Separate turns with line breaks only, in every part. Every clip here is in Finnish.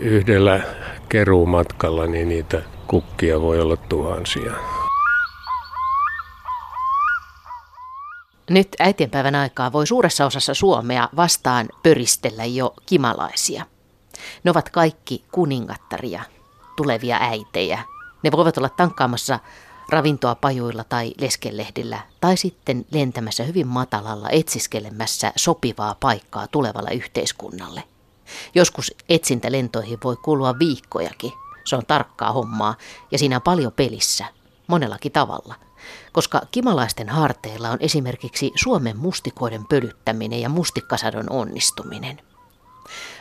Yhdellä keruumatkalla niin niitä kukkia voi olla tuhansia.
Nyt äitienpäivän aikaa voi suuressa osassa Suomea vastaan pöristellä jo kimalaisia. Ne ovat kaikki kuningattaria, tulevia äitejä. Ne voivat olla tankkaamassa ravintoa pajuilla tai leskelehdillä tai sitten lentämässä hyvin matalalla etsiskelemässä sopivaa paikkaa tulevalle yhteiskunnalle. Joskus etsintä lentoihin voi kulua viikkojakin. Se on tarkkaa hommaa ja siinä on paljon pelissä, monellakin tavalla. Koska kimalaisten harteilla on esimerkiksi Suomen mustikoiden pölyttäminen ja mustikkasadon onnistuminen.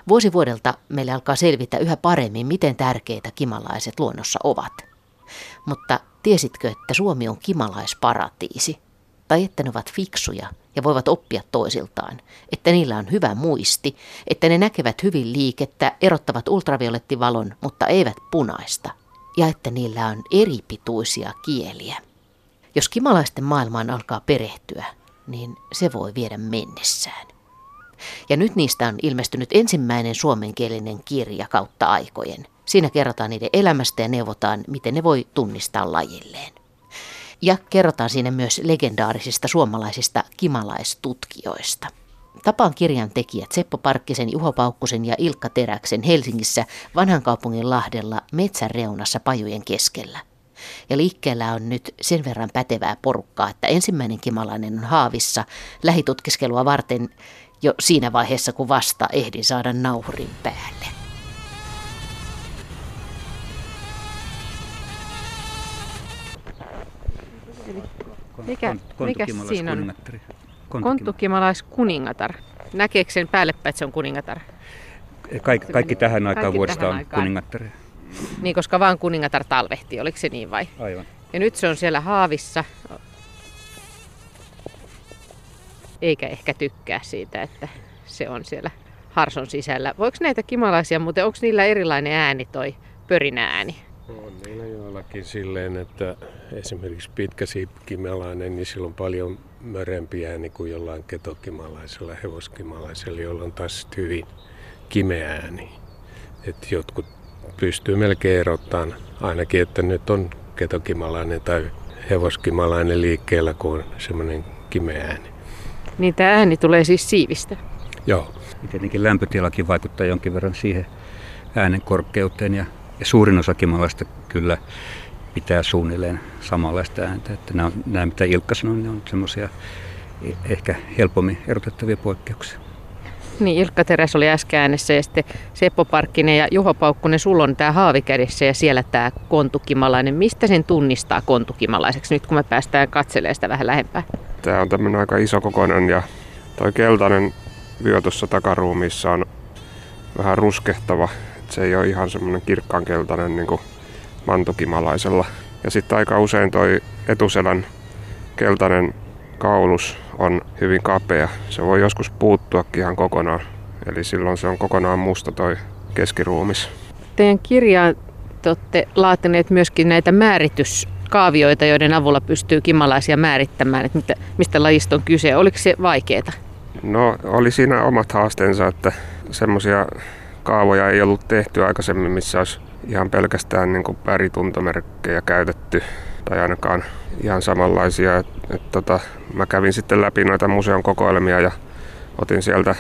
Vuosi vuodelta meille alkaa selvitä yhä paremmin, miten tärkeitä kimalaiset luonnossa ovat. Mutta tiesitkö, että Suomi on kimalaisparatiisi? Tai että ne ovat fiksuja ja voivat oppia toisiltaan, että niillä on hyvä muisti, että ne näkevät hyvin liikettä, erottavat ultraviolettivalon, mutta eivät punaista, ja että niillä on eripituisia kieliä. Jos kimalaisten maailmaan alkaa perehtyä, niin se voi viedä mennessään. Ja nyt niistä on ilmestynyt ensimmäinen suomenkielinen kirja kautta aikojen. Siinä kerrotaan niiden elämästä ja neuvotaan, miten ne voi tunnistaa lajilleen. Ja kerrotaan siinä myös legendaarisista suomalaisista kimalaistutkijoista. Tapaan kirjan tekijät Seppo Parkkisen, Juho Paukkusen ja Ilkka Teräksen Helsingissä vanhan kaupungin Lahdella metsän reunassa pajujen keskellä. Ja liikkeellä on nyt sen verran pätevää porukkaa, että ensimmäinen kimalainen on haavissa lähitutkiskelua varten jo siinä vaiheessa, kun vasta ehdin saada nauhurin päälle.
Mikä, mikä siinä on? Konttukimalais-kuningatar. Näkeekö sen päälle että se on kuningatar?
Kaikki, kaikki tähän aikaan kaikki vuodesta tähän on aikaan. kuningattaria.
Niin, koska vaan kuningatar talvehti, oliko se niin vai?
Aivan.
Ja nyt se on siellä haavissa. Eikä ehkä tykkää siitä, että se on siellä harson sisällä. Voiko näitä kimalaisia, mutta onko niillä erilainen ääni toi pörinä ääni?
On niillä joillakin silleen, että esimerkiksi pitkäsiippikimalainen, niin sillä on paljon mörempi ääni kuin jollain ketokimalaisella, hevoskimalaisella, jolla on taas hyvin kimeä ääni. Että jotkut pystyy melkein erottamaan ainakin, että nyt on ketokimalainen tai hevoskimalainen liikkeellä, kun on semmoinen kimeä ääni.
Niin tämä ääni tulee siis siivistä?
Joo.
Tietenkin lämpötilakin vaikuttaa jonkin verran siihen äänen korkeuteen ja, ja suurin osa kimalaista kyllä pitää suunnilleen samanlaista ääntä. Että nämä, nämä mitä Ilkka sanoi, ne on semmoisia ehkä helpommin erotettavia poikkeuksia.
Niin, Ilkka Teräs oli äsken äänessä ja sitten Seppo Parkkinen ja Juho Paukkunen, sulla on tämä haavikädessä ja siellä tämä kontukimalainen. Mistä sen tunnistaa kontukimalaiseksi nyt kun me päästään katselemaan sitä vähän lähempää?
Tämä on tämmöinen aika iso kokoinen ja toi keltainen vyö tuossa takaruumissa on vähän ruskehtava. Se ei ole ihan semmoinen kirkkaan keltainen niin kuin mantukimalaisella. Ja sitten aika usein toi etuselän keltainen kaulus on hyvin kapea. Se voi joskus puuttuakin ihan kokonaan. Eli silloin se on kokonaan musta toi keskiruumis.
Teidän kirjaa te olette laatineet myöskin näitä määrityskaavioita, joiden avulla pystyy kimalaisia määrittämään, että mistä lajista on kyse. Oliko se vaikeaa?
No oli siinä omat haasteensa, että semmoisia kaavoja ei ollut tehty aikaisemmin, missä olisi ihan pelkästään niin kuin värituntomerkkejä käytetty tai ainakaan ihan samanlaisia. Et, et, tota, mä kävin sitten läpi noita museon kokoelmia ja otin sieltä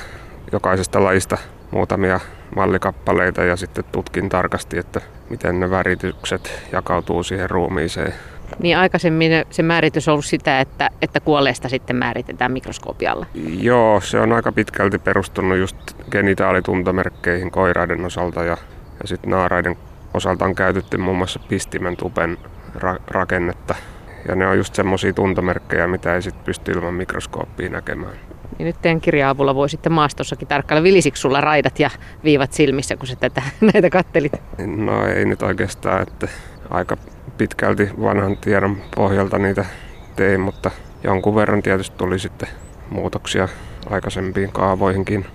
jokaisesta lajista muutamia mallikappaleita ja sitten tutkin tarkasti, että miten ne väritykset jakautuu siihen ruumiiseen.
Niin aikaisemmin se määritys on ollut sitä, että, että kuolleesta sitten määritetään mikroskoopialla.
Joo, se on aika pitkälti perustunut just genitaalituntomerkkeihin koiraiden osalta ja, ja sitten naaraiden osalta on käytetty muun muassa pistimen tupen ra- rakennetta. Ja ne on just semmoisia tuntomerkkejä, mitä ei sit pysty ilman mikroskooppia näkemään.
Niin nyt teidän kirja-avulla voi sitten maastossakin tarkkailla. Vilisiksi sulla raidat ja viivat silmissä, kun sä tätä, näitä kattelit?
No ei nyt oikeastaan, että aika pitkälti vanhan tiedon pohjalta niitä tein, mutta jonkun verran tietysti tuli sitten muutoksia aikaisempiin kaavoihinkin.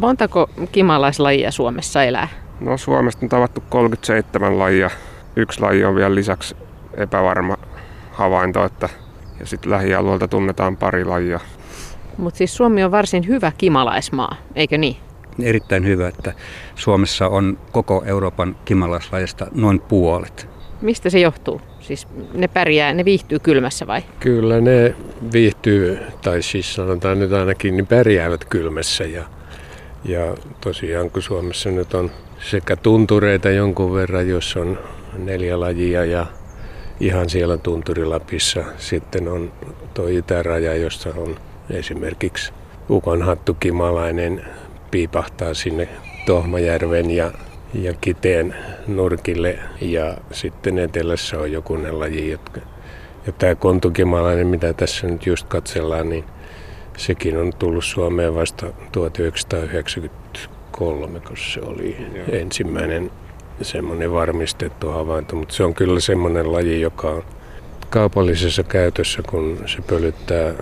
Montako kimalaislajia Suomessa elää?
No Suomesta on tavattu 37 lajia. Yksi laji on vielä lisäksi epävarma havainto, että ja sitten lähialueelta tunnetaan pari lajia.
Mutta siis Suomi on varsin hyvä kimalaismaa, eikö niin?
erittäin hyvä, että Suomessa on koko Euroopan kimalaislajista noin puolet.
Mistä se johtuu? Siis ne pärjää, ne viihtyy kylmässä vai?
Kyllä ne viihtyy, tai siis sanotaan nyt ainakin, niin pärjäävät kylmässä. Ja, ja tosiaan kun Suomessa nyt on sekä tuntureita jonkun verran, jos on neljä lajia ja ihan siellä Tunturilapissa sitten on tuo itäraja, jossa on esimerkiksi ukonhattukimalainen piipahtaa sinne Tohmajärven ja, ja Kiteen nurkille ja sitten etelässä on joku laji, jotka, ja tämä kontukimalainen, mitä tässä nyt just katsellaan, niin sekin on tullut Suomeen vasta 1993, kun se oli Joo. ensimmäinen semmoinen varmistettu havainto, mutta se on kyllä semmoinen laji, joka on kaupallisessa käytössä, kun se pölyttää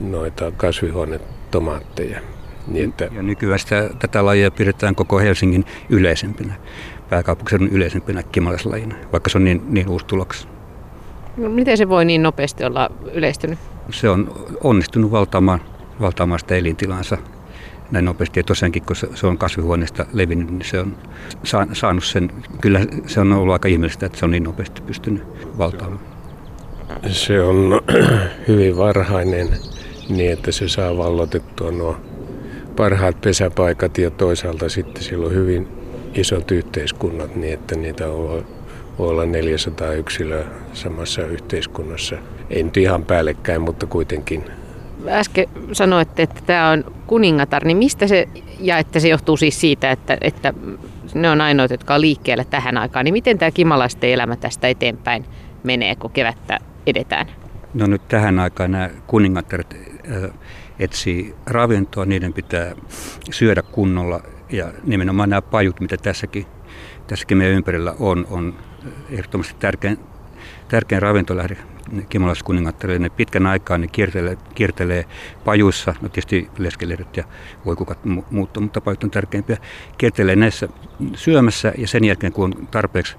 noita kasvihuonetomaatteja.
Niin että... Ja nykyään sitä, tätä lajia pidetään koko Helsingin yleisempänä, pääkaupunkiseudun yleisempänä kimalaislajina, vaikka se on niin, niin uusi tuloks.
No, miten se voi niin nopeasti olla yleistynyt?
Se on onnistunut valtaamaan, valtaamaan sitä elintilansa näin nopeasti. Ja tosiaankin, kun se on kasvihuoneesta levinnyt, niin se on saanut sen, kyllä se on ollut aika ihmeellistä, että se on niin nopeasti pystynyt valtaamaan.
Se on hyvin varhainen niin, että se saa vallotettua nuo parhaat pesäpaikat ja toisaalta sitten sillä on hyvin isot yhteiskunnat niin, että niitä voi olla 400 yksilöä samassa yhteiskunnassa. Ei nyt ihan päällekkäin, mutta kuitenkin
äsken sanoitte, että tämä on kuningatar, niin mistä se, ja että se johtuu siis siitä, että, että ne on ainoat, jotka on liikkeellä tähän aikaan, niin miten tämä kimalaisten elämä tästä eteenpäin menee, kun kevättä edetään?
No nyt tähän aikaan nämä kuningattaret etsii ravintoa, niiden pitää syödä kunnolla ja nimenomaan nämä pajut, mitä tässäkin, tässäkin meidän ympärillä on, on ehdottomasti tärkein, tärkein ravintolähde kimalaiskuningattarille. Ne pitkän aikaa ne kiertelee, kiertelee pajuissa, no tietysti leskelehdet ja voikukat muuttuu, mutta pajut on tärkeimpiä. Kiertelee näissä syömässä ja sen jälkeen kun on tarpeeksi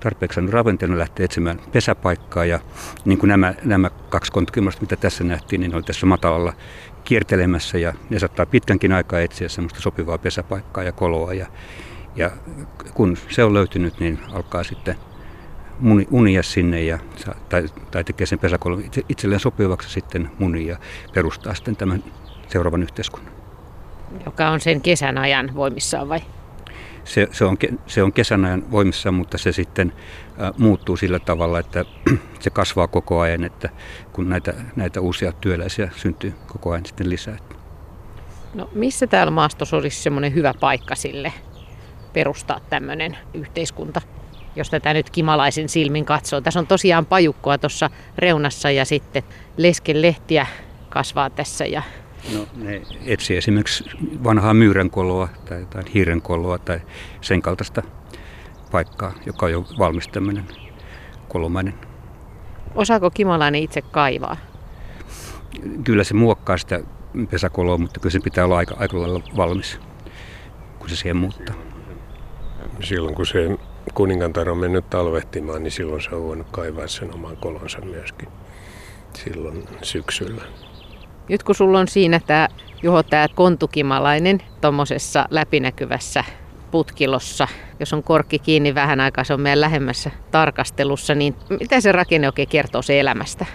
tarpeeksi saanut lähtee etsimään pesäpaikkaa ja niin kuin nämä, nämä kaksi kontukimasta, mitä tässä nähtiin, niin ne oli tässä matalalla kiertelemässä ja ne saattaa pitkänkin aikaa etsiä semmoista sopivaa pesäpaikkaa ja koloa ja, ja kun se on löytynyt, niin alkaa sitten unia sinne ja, tai, tai tekee sen pesäkolon itselleen sopivaksi sitten munia ja perustaa sitten tämän seuraavan yhteiskunnan.
Joka on sen kesän ajan voimissaan vai?
Se, se, on, se on kesän ajan voimissaan, mutta se sitten muuttuu sillä tavalla, että se kasvaa koko ajan, että kun näitä, näitä uusia työläisiä syntyy koko ajan sitten lisää.
No missä täällä maastossa olisi semmoinen hyvä paikka sille perustaa tämmöinen yhteiskunta? jos tätä nyt kimalaisin silmin katsoo. Tässä on tosiaan pajukkoa tuossa reunassa ja sitten leskelehtiä kasvaa tässä. Ja...
No, ne etsii esimerkiksi vanhaa myyränkoloa tai, tai hiirenkoloa tai sen kaltaista paikkaa, joka on jo valmis tämmöinen kolomainen.
Osaako kimalainen itse kaivaa?
Kyllä se muokkaa sitä pesäkoloa, mutta kyllä se pitää olla aika, aika lailla valmis, kun se siihen muuttaa.
Silloin kun se kuningantar on mennyt talvehtimaan, niin silloin se on voinut kaivaa sen oman kolonsa myöskin silloin syksyllä.
Nyt kun sulla on siinä tämä Juho, tämä kontukimalainen tuommoisessa läpinäkyvässä putkilossa, jos on korkki kiinni vähän aikaa, se on meidän lähemmässä tarkastelussa, niin mitä se rakenne oikein kertoo se elämästä?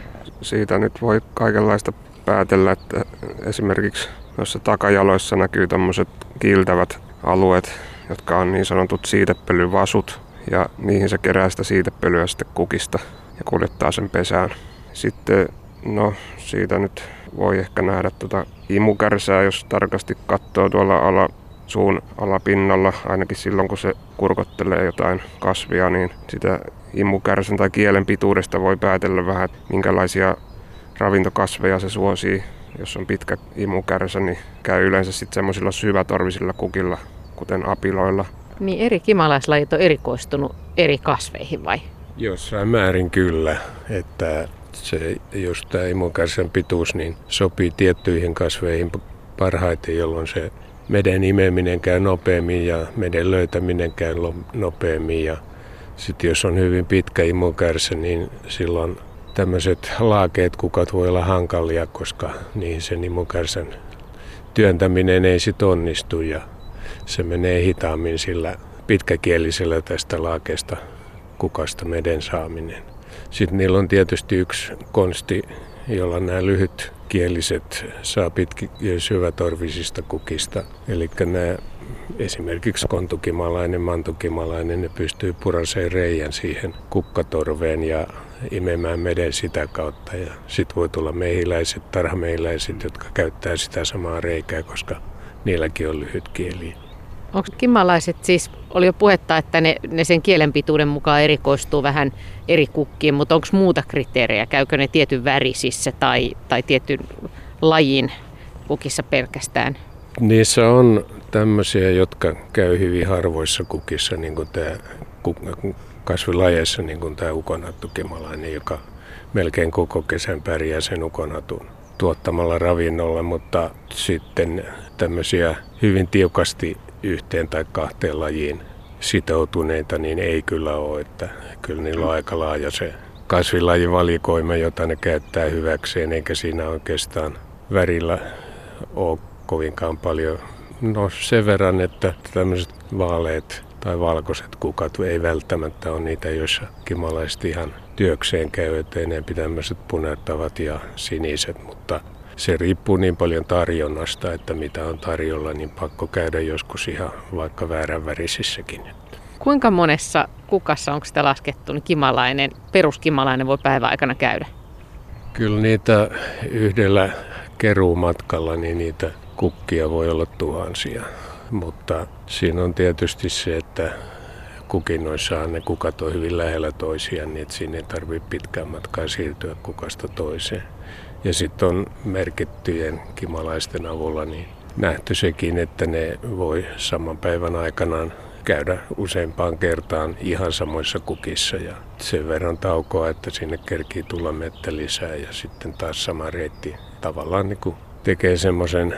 Siitä nyt voi kaikenlaista päätellä, että esimerkiksi noissa takajaloissa näkyy tämmöiset kiiltävät alueet, jotka on niin sanotut siitepölyvasut, ja niihin se kerää sitä siitepölyä sitten kukista ja kuljettaa sen pesään. Sitten no siitä nyt voi ehkä nähdä tuota imukärsää, jos tarkasti katsoo tuolla ala, suun alapinnalla, ainakin silloin kun se kurkottelee jotain kasvia, niin sitä imukärsän tai kielen pituudesta voi päätellä vähän, minkälaisia ravintokasveja se suosii. Jos on pitkä imukärsä, niin käy yleensä sitten semmoisilla syvätorvisilla kukilla, kuten apiloilla.
Niin eri kimalaislajit on erikoistunut eri kasveihin vai?
Jossain määrin kyllä, että se, jos tämä imukärsän pituus niin sopii tiettyihin kasveihin parhaiten, jolloin se meden imeminen käy nopeammin ja meden löytäminen käy nopeammin. Ja sitten jos on hyvin pitkä imukärsä, niin silloin tämmöiset laakeet kukat voi olla hankalia, koska niihin sen imukärsän työntäminen ei sitten onnistu. Ja se menee hitaammin sillä pitkäkielisellä tästä laakeesta kukasta meden saaminen. Sitten niillä on tietysti yksi konsti, jolla nämä lyhytkieliset saa pitki- ja syvätorvisista kukista. Eli nämä esimerkiksi kontukimalainen, mantukimalainen, ne pystyy puraseen reijän siihen kukkatorveen ja imemään meden sitä kautta. Ja sitten voi tulla mehiläiset, tarhamehiläiset, jotka käyttää sitä samaa reikää, koska niilläkin on lyhyt kieli.
Onko kimalaiset siis, oli jo puhetta, että ne, ne sen kielenpituuden mukaan erikoistuu vähän eri kukkiin, mutta onko muuta kriteerejä? Käykö ne tietyn värisissä tai, tai tietyn lajin kukissa pelkästään?
Niissä on tämmöisiä, jotka käy hyvin harvoissa kukissa, niin kuin tämä kasvilajeissa, niin kuin tämä ukonattukimalainen, joka melkein koko kesän pärjää sen ukonatun tuottamalla ravinnolla, mutta sitten tämmöisiä hyvin tiukasti yhteen tai kahteen lajiin sitoutuneita, niin ei kyllä ole. Että kyllä niillä on aika laaja se kasvilajivalikoima, jota ne käyttää hyväkseen, eikä siinä oikeastaan värillä ole kovinkaan paljon. No sen verran, että tämmöiset vaaleet tai valkoiset kukat ei välttämättä ole niitä, joissa kimalaiset ihan työkseen käy, että enempi tämmöiset punertavat ja siniset, mutta se riippuu niin paljon tarjonnasta, että mitä on tarjolla, niin pakko käydä joskus ihan vaikka väärän värisissäkin.
Kuinka monessa kukassa onko sitä laskettu, niin kimalainen, peruskimalainen voi päivän aikana käydä?
Kyllä niitä yhdellä keruumatkalla, niin niitä kukkia voi olla tuhansia. Mutta siinä on tietysti se, että kukinnoissaan ne kukat on hyvin lähellä toisiaan, niin että siinä ei tarvitse pitkään matkaa siirtyä kukasta toiseen. Ja sitten on merkittyjen kimalaisten avulla niin nähty sekin, että ne voi saman päivän aikanaan käydä useampaan kertaan ihan samoissa kukissa ja sen verran taukoa, että sinne kerkii tulla mettä lisää ja sitten taas sama reitti tavallaan niin kuin tekee semmoisen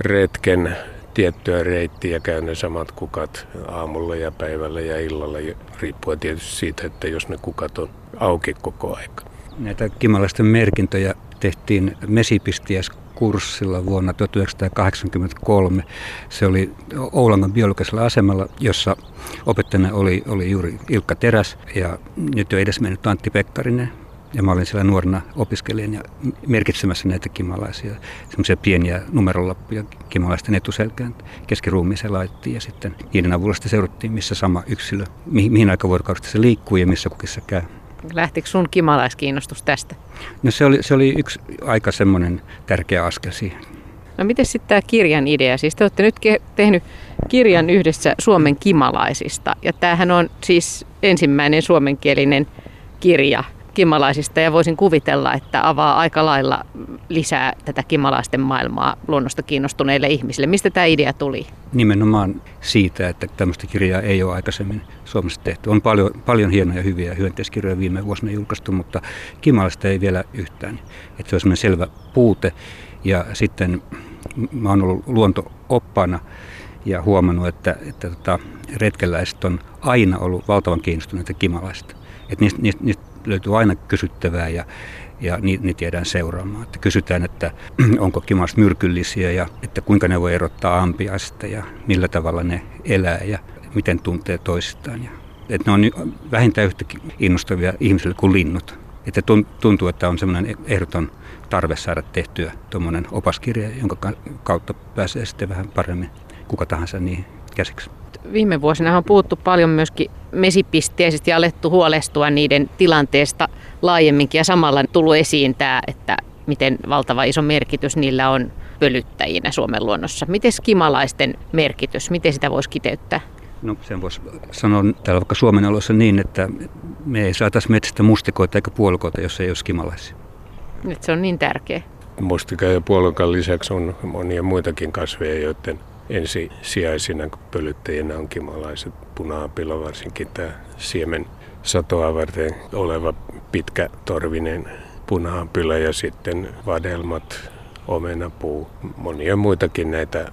retken tiettyä reittiä käy ne samat kukat aamulla ja päivällä ja illalla, riippuen tietysti siitä, että jos ne kukat on auki koko aika.
Näitä kimalaisten merkintöjä tehtiin mesipistiäiskurssilla vuonna 1983. Se oli Oulangan biologisella asemalla, jossa opettajana oli, oli juuri Ilkka Teräs ja nyt jo edes mennyt Antti Pekkarinen. Ja mä olin siellä nuorena opiskelijana ja merkitsemässä näitä kimalaisia, semmoisia pieniä numerolappuja kimalaisten etuselkään keskiruumiiseen laittiin ja sitten niiden avulla sitten seurattiin, missä sama yksilö, mihin, mihin vuorokaudesta se liikkuu ja missä kukissa käy.
Lähtikö sun kimalaiskiinnostus tästä?
No se oli, se oli yksi aika semmoinen tärkeä askel siihen.
No miten sitten tämä kirjan idea? Siis te olette nyt ke- tehnyt kirjan yhdessä Suomen kimalaisista. Ja tämähän on siis ensimmäinen suomenkielinen kirja kimalaisista ja voisin kuvitella, että avaa aika lailla lisää tätä kimalaisten maailmaa luonnosta kiinnostuneille ihmisille. Mistä tämä idea tuli?
Nimenomaan siitä, että tämmöistä kirjaa ei ole aikaisemmin Suomessa tehty. On paljon, paljon hienoja hyviä hyönteiskirjoja viime vuosina julkaistu, mutta kimalaista ei vielä yhtään. Että se on semmoinen selvä puute. Ja sitten mä oon ollut luontooppana ja huomannut, että, että tota, retkeläiset on aina ollut valtavan kiinnostuneita kimalaista. Että niistä, niistä, niistä löytyy aina kysyttävää ja, ja niitä jäädään seuraamaan. Että kysytään, että onko kimalaiset myrkyllisiä ja että kuinka ne voi erottaa ampiaista ja millä tavalla ne elää ja miten tuntee toisistaan. Ja, että ne on vähintään yhtä innostavia ihmisille kuin linnut. Että tuntuu, että on semmoinen ehdoton tarve saada tehtyä tuommoinen opaskirja, jonka kautta pääsee sitten vähän paremmin kuka tahansa niihin käsiksi
viime vuosina on puhuttu paljon myöskin mesipisteisesti ja alettu huolestua niiden tilanteesta laajemminkin ja samalla tullut esiin tämä, että miten valtava iso merkitys niillä on pölyttäjinä Suomen luonnossa. Miten skimalaisten merkitys, miten sitä voisi kiteyttää?
No sen voisi sanoa täällä vaikka Suomen olossa niin, että me ei saataisi metsästä mustikoita eikä puolukoita, jos ei ole skimalaisia.
Nyt se on niin tärkeä.
Mustika ja puolukan lisäksi on monia muitakin kasveja, joiden ensisijaisina pölyttäjinä on kimalaiset punaapila, varsinkin tämä siemen satoa varten oleva pitkä torvinen punaapila ja sitten vadelmat, omenapuu, monia muitakin näitä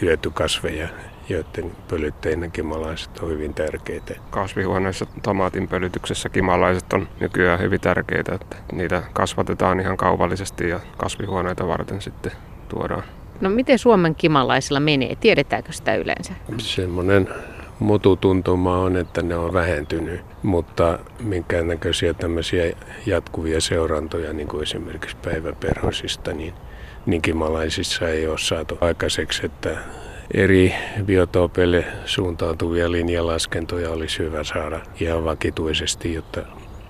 hyötykasveja, joiden pölytteinä kimalaiset on hyvin tärkeitä.
Kasvihuoneessa tomaatin pölytyksessä kimalaiset on nykyään hyvin tärkeitä, että niitä kasvatetaan ihan kaupallisesti ja kasvihuoneita varten sitten tuodaan
No miten Suomen kimalaisilla menee? Tiedetäänkö sitä yleensä?
Semmoinen mututuntuma on, että ne on vähentynyt, mutta minkäännäköisiä tämmöisiä jatkuvia seurantoja, niin kuin esimerkiksi päiväperhosista, niin, niin kimalaisissa ei ole saatu aikaiseksi, että eri biotoopeille suuntautuvia linjalaskentoja olisi hyvä saada ihan vakituisesti, jotta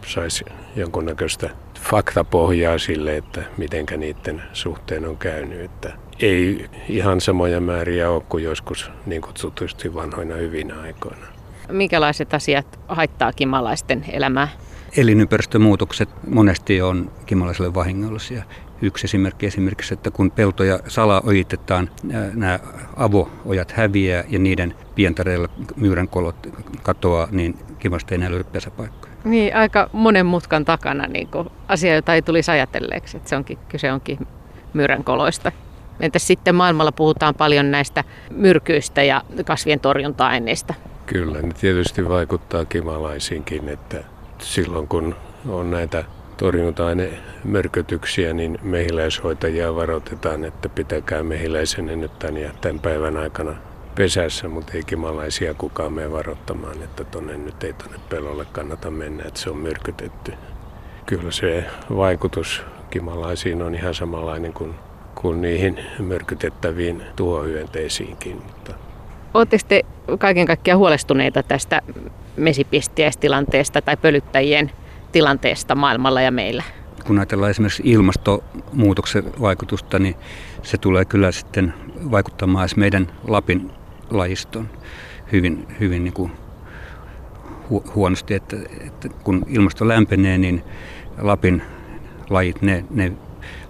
saisi jonkunnäköistä faktapohjaa sille, että mitenkä niiden suhteen on käynyt. Että ei ihan samoja määriä ole kuin joskus niin kutsutusti vanhoina hyvinä aikoina.
Minkälaiset asiat haittaa kimalaisten elämää?
Elinympäristömuutokset monesti on kimalaisille vahingollisia. Yksi esimerkki esimerkiksi, että kun peltoja sala ojitetaan, nämä avoojat häviää ja niiden pientareilla myyränkolot katoaa, niin kimasta ei enää löydy pesäpaikkoja.
Niin, aika monen mutkan takana niin asia, jota ei tulisi ajatelleeksi. Että se onkin, kyse onkin myyränkoloista. Entäs sitten maailmalla puhutaan paljon näistä myrkyistä ja kasvien torjunta-aineista?
Kyllä, ne tietysti vaikuttaa kimalaisiinkin, että silloin kun on näitä torjunta-ainemörkötyksiä, niin mehiläishoitajia varoitetaan, että pitäkää mehiläisen nyt tämän ja tämän päivän aikana pesässä, mutta ei kimalaisia kukaan mene varoittamaan, että tonne nyt ei tonne pelolle kannata mennä, että se on myrkytetty. Kyllä se vaikutus kimalaisiin on ihan samanlainen kuin, kuin niihin myrkytettäviin tuohyönteisiinkin. Mutta
Oletteko te kaiken kaikkiaan huolestuneita tästä mesipistiäistilanteesta tai pölyttäjien tilanteesta maailmalla ja meillä?
Kun ajatellaan esimerkiksi ilmastonmuutoksen vaikutusta, niin se tulee kyllä sitten vaikuttamaan meidän Lapin lajiston hyvin, hyvin niin kuin hu- huonosti, että, että kun ilmasto lämpenee, niin Lapin lajit, ne, ne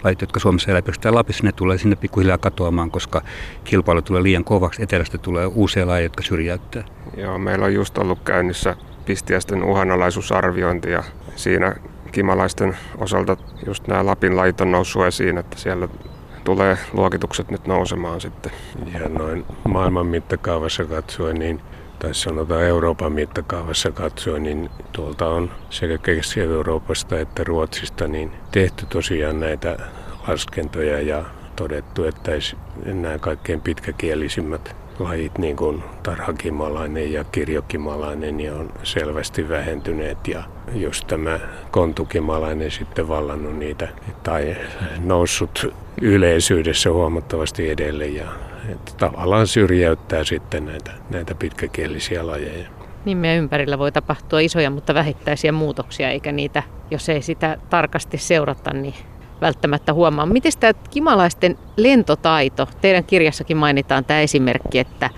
lajit, jotka Suomessa elää pelkästään Lapissa, ne tulee sinne pikkuhiljaa katoamaan, koska kilpailu tulee liian kovaksi. Etelästä tulee uusia lajeja, jotka syrjäyttää.
Joo, meillä on just ollut käynnissä pistiäisten uhanalaisuusarviointi ja siinä kimalaisten osalta just nämä Lapin lajit on noussut esiin, että siellä tulee luokitukset nyt nousemaan sitten.
Ja noin maailman mittakaavassa katsoen, niin, tai sanotaan Euroopan mittakaavassa katsoen, niin tuolta on sekä Keski-Euroopasta että Ruotsista niin tehty tosiaan näitä laskentoja ja todettu, että nämä kaikkein pitkäkielisimmät lajit, niin kuin tarhakimalainen ja kirjokimalainen, niin on selvästi vähentyneet. Ja just tämä kontukimalainen sitten vallannut niitä tai noussut yleisyydessä huomattavasti edelle ja että tavallaan syrjäyttää sitten näitä, näitä pitkäkielisiä lajeja.
Niin meidän ympärillä voi tapahtua isoja, mutta vähittäisiä muutoksia, eikä niitä, jos ei sitä tarkasti seurata, niin välttämättä huomaa. Miten tämä kimalaisten lentotaito? Teidän kirjassakin mainitaan tämä esimerkki, että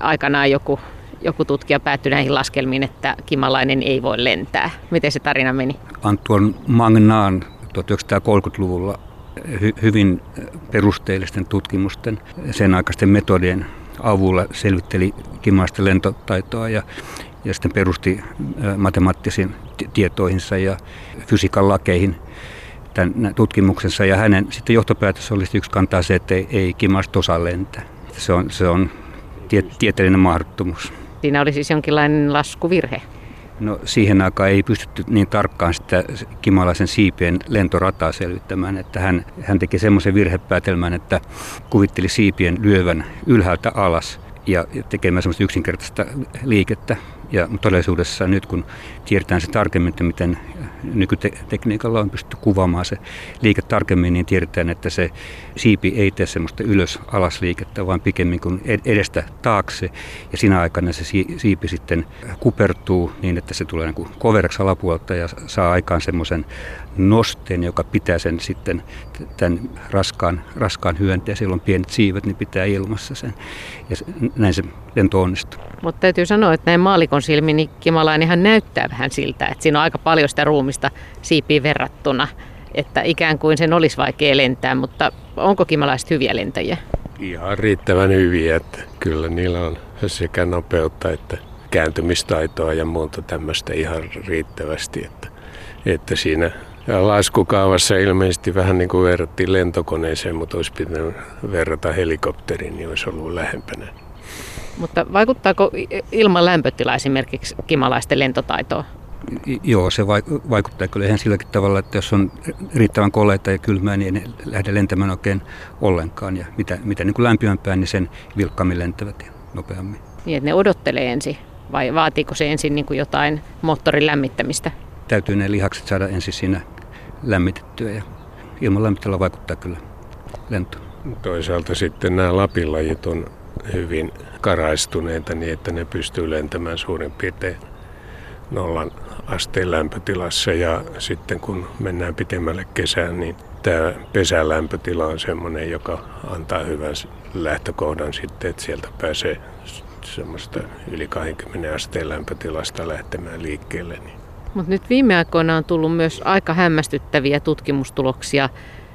aikanaan joku, joku tutkija päätyi näihin laskelmiin, että kimalainen ei voi lentää. Miten se tarina meni?
Antoine Magnaan 1930-luvulla hy- hyvin perusteellisten tutkimusten, sen aikaisten metodien avulla selvitteli kimalaisten lentotaitoa ja, ja sitten perusti matemaattisiin tietoihinsa ja fysiikan lakeihin tämän tutkimuksensa ja hänen sitten johtopäätös oli yksi kantaa se, että ei, ei kimasta osaa lentää. Se on, se on tie, tieteellinen mahdottomuus.
Siinä oli siis jonkinlainen laskuvirhe.
No siihen aikaan ei pystytty niin tarkkaan sitä kimalaisen siipien lentorataa selvittämään, että hän, hän teki semmoisen virhepäätelmän, että kuvitteli siipien lyövän ylhäältä alas ja tekemään semmoista yksinkertaista liikettä. Ja todellisuudessa nyt kun tiedetään se tarkemmin, että miten nykytekniikalla on pystytty kuvaamaan se liike tarkemmin, niin tiedetään, että se siipi ei tee semmoista ylös-alas liikettä, vaan pikemmin kuin edestä taakse. Ja siinä aikana se siipi sitten kupertuu niin, että se tulee niin kuin koveraksi alapuolta ja saa aikaan semmoisen nosteen, joka pitää sen sitten tämän raskaan, raskaan hyönteen. Siellä on pienet siivet, niin pitää ilmassa sen. Ja näin se lento onnistuu.
Mutta täytyy sanoa, että näin maalikon silmin niin Kimalainenhan näyttää vähän siltä, että siinä on aika paljon sitä ruumista siipiin verrattuna. Että ikään kuin sen olisi vaikea lentää, mutta onko kimalaiset hyviä lentäjiä?
Ihan riittävän hyviä, että kyllä niillä on sekä nopeutta että kääntymistaitoa ja muuta tämmöistä ihan riittävästi. Että, että siinä laskukaavassa ilmeisesti vähän niin kuin verrattiin lentokoneeseen, mutta olisi pitänyt verrata helikopteriin, niin olisi ollut lähempänä.
Mutta vaikuttaako ilman lämpötila esimerkiksi kimalaisten lentotaitoon?
Joo, se vaikuttaa kyllä ihan silläkin tavalla, että jos on riittävän koleita ja kylmää, niin ei lähde lentämään oikein ollenkaan. Ja mitä, mitä niin kuin lämpimämpää, niin sen vilkkaammin lentävät ja nopeammin.
Niin, että ne odottelee ensin vai vaatiiko se ensin niin kuin jotain moottorin lämmittämistä?
Täytyy ne lihakset saada ensin siinä lämmitettyä ja ilman lämmittelyä vaikuttaa kyllä lentoon.
Toisaalta sitten nämä lapilajit on hyvin karaistuneita niin, että ne pystyy lentämään suurin piirtein nollan asteen lämpötilassa ja sitten kun mennään pitemmälle kesään, niin tämä pesälämpötila on sellainen, joka antaa hyvän lähtökohdan sitten, että sieltä pääsee semmoista yli 20 asteen lämpötilasta lähtemään liikkeelle. Niin.
Mutta nyt viime aikoina on tullut myös aika hämmästyttäviä tutkimustuloksia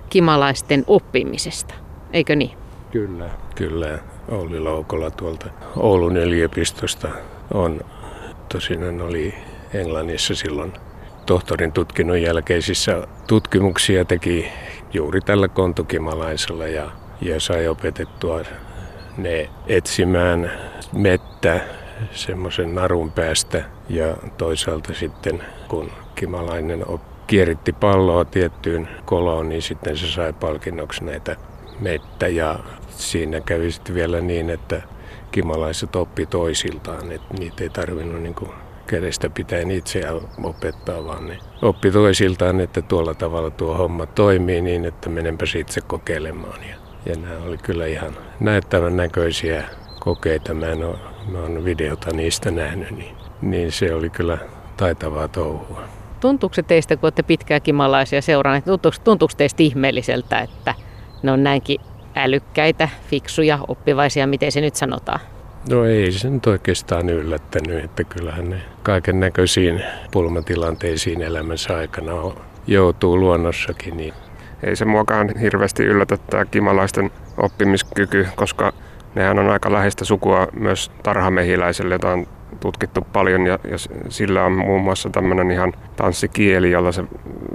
kimalaisten oppimisesta, eikö niin?
Kyllä. Kyllä. Olli Loukola tuolta Oulun yliopistosta. On tosiaan oli Englannissa silloin tohtorin tutkinnon jälkeisissä tutkimuksia teki juuri tällä kontukimalaisella ja, ja sai opetettua ne etsimään mettä semmoisen narun päästä. Ja toisaalta sitten kun kimalainen kieritti palloa tiettyyn koloon, niin sitten se sai palkinnoksi näitä mettä ja siinä kävi sitten vielä niin, että kimalaiset oppi toisiltaan, että niitä ei tarvinnut niin kuin kädestä pitäen itseään opettaa, vaan ne oppi toisiltaan, että tuolla tavalla tuo homma toimii niin, että menenpäs itse kokeilemaan. Ja, ja nämä oli kyllä ihan näyttävän näköisiä kokeita. Mä en ole, mä olen videota niistä nähnyt, niin, niin se oli kyllä taitavaa touhua.
Tuntuuko se teistä, kun olette pitkää kimalaisia seuranneet, tuntuuko, tuntuuko teistä ihmeelliseltä, että ne on näinkin älykkäitä, fiksuja, oppivaisia, miten se nyt sanotaan?
No ei se nyt oikeastaan yllättänyt, että kyllähän ne kaiken näköisiin pulmatilanteisiin elämänsä aikana joutuu luonnossakin. Niin.
Ei se muakaan hirveästi yllätä tämä kimalaisten oppimiskyky, koska nehän on aika läheistä sukua myös tarhamehiläiselle, jota on tutkittu paljon ja, ja sillä on muun muassa tämmöinen ihan tanssikieli, jolla se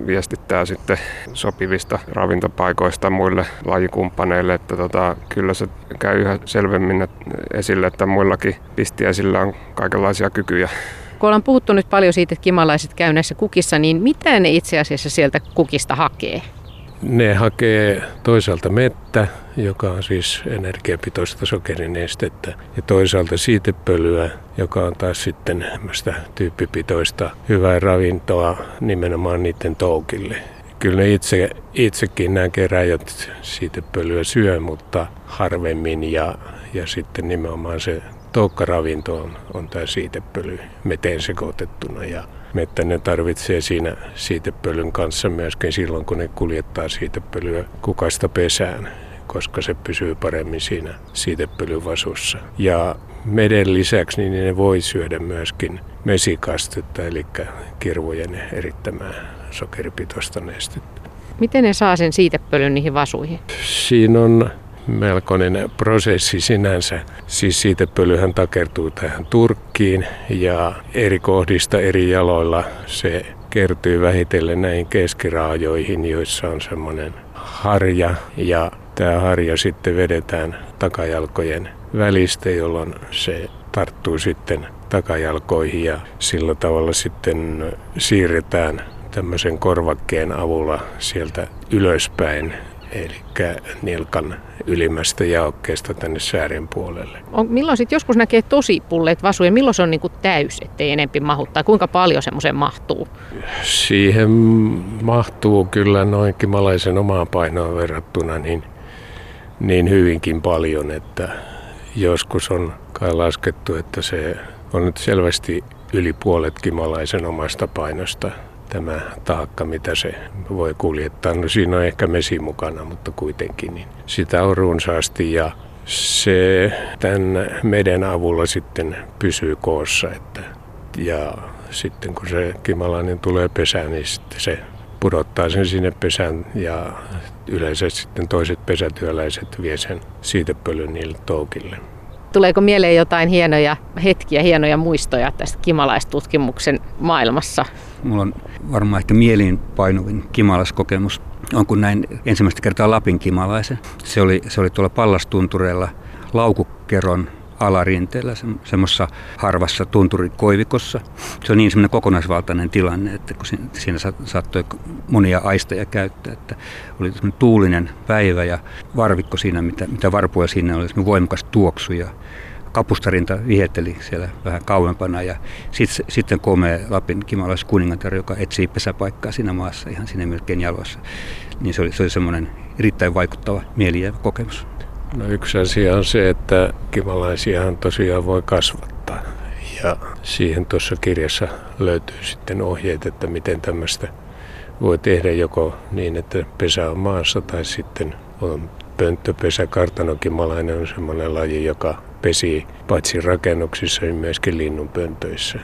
viestittää sitten sopivista ravintopaikoista muille lajikumppaneille, että tota, kyllä se käy yhä selvemmin esille, että muillakin pistiäisillä on kaikenlaisia kykyjä.
Kun ollaan puhuttu nyt paljon siitä, että kimalaiset käy näissä kukissa, niin mitä ne itse asiassa sieltä kukista hakee?
Ne hakee toisaalta mettä, joka on siis energiapitoista sokerinestettä, ja toisaalta siitepölyä, joka on taas sitten tyyppipitoista hyvää ravintoa nimenomaan niiden toukille. Kyllä ne itse, itsekin nämä keräjät siitepölyä syö, mutta harvemmin ja, ja sitten nimenomaan se toukkaravinto on, on tämä siitepöly meteen sekoitettuna ja että ne tarvitsee siinä siitepölyn kanssa myöskin silloin, kun ne kuljettaa siitepölyä kukasta pesään, koska se pysyy paremmin siinä siitepölyvasussa. Ja meden lisäksi niin ne voi syödä myöskin mesikastetta, eli kirvojen erittämää sokeripitoista nestettä.
Miten ne saa sen siitepölyn niihin vasuihin?
Siinä on melkoinen prosessi sinänsä. Siis siitä pölyhän takertuu tähän turkkiin ja eri kohdista eri jaloilla se kertyy vähitellen näihin keskiraajoihin, joissa on semmoinen harja ja tämä harja sitten vedetään takajalkojen välistä, jolloin se tarttuu sitten takajalkoihin ja sillä tavalla sitten siirretään tämmöisen korvakkeen avulla sieltä ylöspäin eli nilkan ylimmästä jaokkeesta tänne säären puolelle.
On, milloin sitten joskus näkee tosi pulleet vasuja, milloin se on niinku täys, ettei enempi mahuttaa? Kuinka paljon semmoisen mahtuu?
Siihen mahtuu kyllä noin kimalaisen omaan painoon verrattuna niin, niin hyvinkin paljon, että joskus on kai laskettu, että se on nyt selvästi yli puolet kimalaisen omasta painosta tämä taakka, mitä se voi kuljettaa. No siinä on ehkä mesi mukana, mutta kuitenkin niin sitä on runsaasti ja se tämän meden avulla sitten pysyy koossa. Että, ja sitten kun se kimalainen tulee pesään, niin sitten se pudottaa sen sinne pesään ja yleensä sitten toiset pesätyöläiset vie sen siitepölyn niille toukille.
Tuleeko mieleen jotain hienoja hetkiä, hienoja muistoja tästä kimalaistutkimuksen maailmassa?
Mulla on varmaan ehkä mieliin painuvin kimalaskokemus on kun näin ensimmäistä kertaa Lapin kimalaisen. Se oli, se oli tuolla Pallastuntureella Laukukeron alarinteellä, se, semmoisessa harvassa tunturikoivikossa. Se on niin semmoinen kokonaisvaltainen tilanne, että kun siinä saattoi monia aisteja käyttää, että oli tuulinen päivä ja varvikko siinä, mitä, mitä varpuja siinä oli, voimakas tuoksu ja kapustarinta vihetteli siellä vähän kauempana ja sitten sitten komea Lapin kimalaiskuningatar, joka etsii pesäpaikkaa siinä maassa ihan sinne melkein jaloissa. Niin se oli, se oli semmoinen erittäin vaikuttava mielijäävä kokemus.
No yksi asia on se, että kimalaisiahan tosiaan voi kasvattaa. Ja siihen tuossa kirjassa löytyy sitten ohjeet, että miten tämmöistä voi tehdä joko niin, että pesä on maassa tai sitten on pönttöpesä. Kartanokimalainen on semmoinen laji, joka pesi paitsi rakennuksissa, niin myöskin linnunpöntöissä.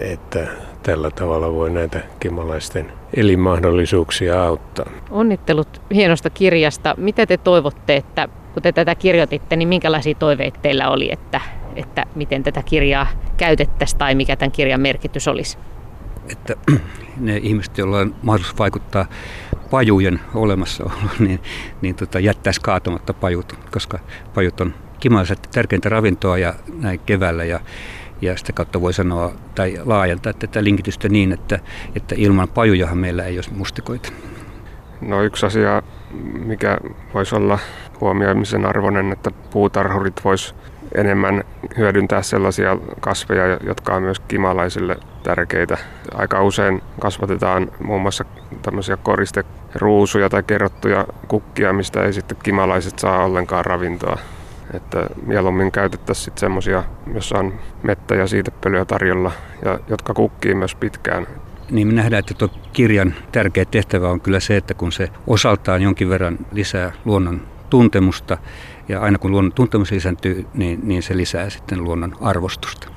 Että tällä tavalla voi näitä kimalaisten elinmahdollisuuksia auttaa.
Onnittelut hienosta kirjasta. Mitä te toivotte, että kun te tätä kirjoititte, niin minkälaisia toiveita teillä oli, että, että miten tätä kirjaa käytettäisiin tai mikä tämän kirjan merkitys olisi?
Että ne ihmiset, joilla on mahdollisuus vaikuttaa pajujen olemassaoloon, niin, niin tota, jättäisi kaatamatta pajut, koska pajut on kimalaiset tärkeintä ravintoa ja näin keväällä ja ja sitä kautta voi sanoa tai laajentaa tätä linkitystä niin, että, että ilman pajujahan meillä ei olisi mustikoita.
No yksi asia, mikä voisi olla huomioimisen arvoinen, että puutarhurit vois enemmän hyödyntää sellaisia kasveja, jotka on myös kimalaisille tärkeitä. Aika usein kasvatetaan muun muassa tämmöisiä koristeruusuja tai kerrottuja kukkia, mistä ei sitten kimalaiset saa ollenkaan ravintoa. Että mieluummin käytettäisiin semmoisia, jossa on mettä ja siitepölyä tarjolla, ja jotka kukkii myös pitkään.
Niin me nähdään, että tuo kirjan tärkeä tehtävä on kyllä se, että kun se osaltaan jonkin verran lisää luonnon tuntemusta, ja aina kun luonnon tuntemus lisääntyy, niin, niin se lisää sitten luonnon arvostusta.